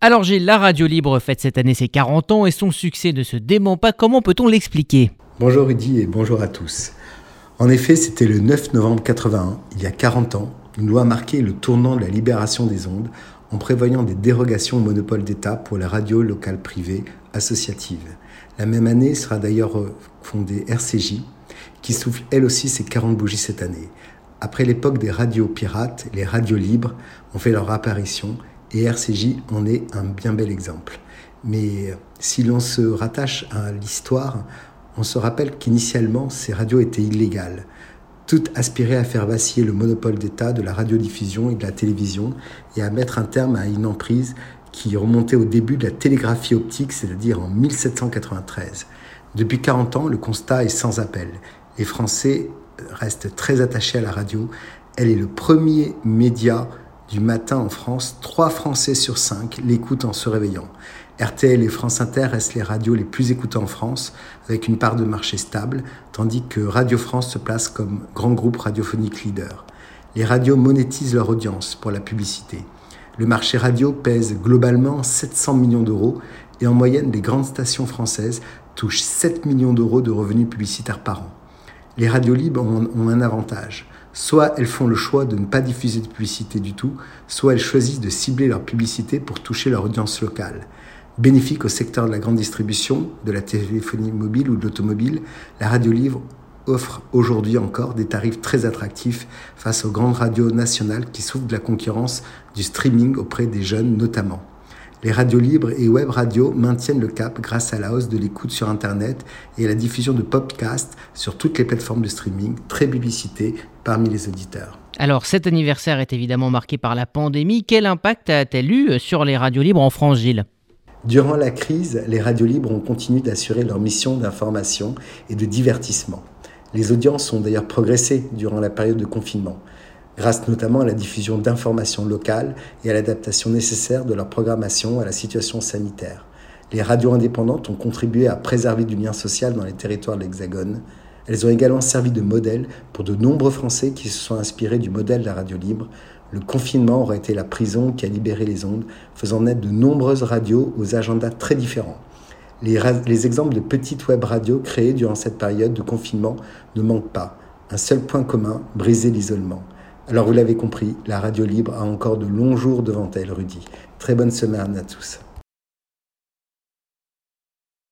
Alors Gilles, la radio libre fête cette année ses 40 ans et son succès ne se dément pas. Comment peut-on l'expliquer? Bonjour Rudy et bonjour à tous. En effet, c'était le 9 novembre 81, il y a 40 ans, une loi marquait le tournant de la libération des ondes en prévoyant des dérogations au monopole d'État pour la radio locale privée associative. La même année sera d'ailleurs fondée RCJ, qui souffle elle aussi ses 40 bougies cette année. Après l'époque des radios pirates, les radios libres ont fait leur apparition et RCJ en est un bien bel exemple. Mais si l'on se rattache à l'histoire, on se rappelle qu'initialement ces radios étaient illégales. Toutes aspiraient à faire vaciller le monopole d'État de la radiodiffusion et de la télévision et à mettre un terme à une emprise qui remontait au début de la télégraphie optique, c'est-à-dire en 1793. Depuis 40 ans, le constat est sans appel. Les Français restent très attachés à la radio. Elle est le premier média du matin en France, 3 Français sur 5 l'écoutent en se réveillant. RTL et France Inter restent les radios les plus écoutées en France, avec une part de marché stable, tandis que Radio France se place comme grand groupe radiophonique leader. Les radios monétisent leur audience pour la publicité. Le marché radio pèse globalement 700 millions d'euros et en moyenne, les grandes stations françaises touchent 7 millions d'euros de revenus publicitaires par an. Les radios libres ont un avantage Soit elles font le choix de ne pas diffuser de publicité du tout, soit elles choisissent de cibler leur publicité pour toucher leur audience locale. Bénéfique au secteur de la grande distribution, de la téléphonie mobile ou de l'automobile, la radio livre offre aujourd'hui encore des tarifs très attractifs face aux grandes radios nationales qui souffrent de la concurrence du streaming auprès des jeunes notamment. Les radios libres et web radios maintiennent le cap grâce à la hausse de l'écoute sur Internet et à la diffusion de podcasts sur toutes les plateformes de streaming, très publicité parmi les auditeurs. Alors cet anniversaire est évidemment marqué par la pandémie. Quel impact a-t-elle eu sur les radios libres en France, Gilles? Durant la crise, les radios libres ont continué d'assurer leur mission d'information et de divertissement. Les audiences ont d'ailleurs progressé durant la période de confinement grâce notamment à la diffusion d'informations locales et à l'adaptation nécessaire de leur programmation à la situation sanitaire. Les radios indépendantes ont contribué à préserver du lien social dans les territoires de l'Hexagone. Elles ont également servi de modèle pour de nombreux Français qui se sont inspirés du modèle de la radio libre. Le confinement aurait été la prison qui a libéré les ondes, faisant naître de nombreuses radios aux agendas très différents. Les, les exemples de petites web radios créées durant cette période de confinement ne manquent pas. Un seul point commun, briser l'isolement. Alors vous l'avez compris, la radio libre a encore de longs jours devant elle, Rudy. Très bonne semaine à tous.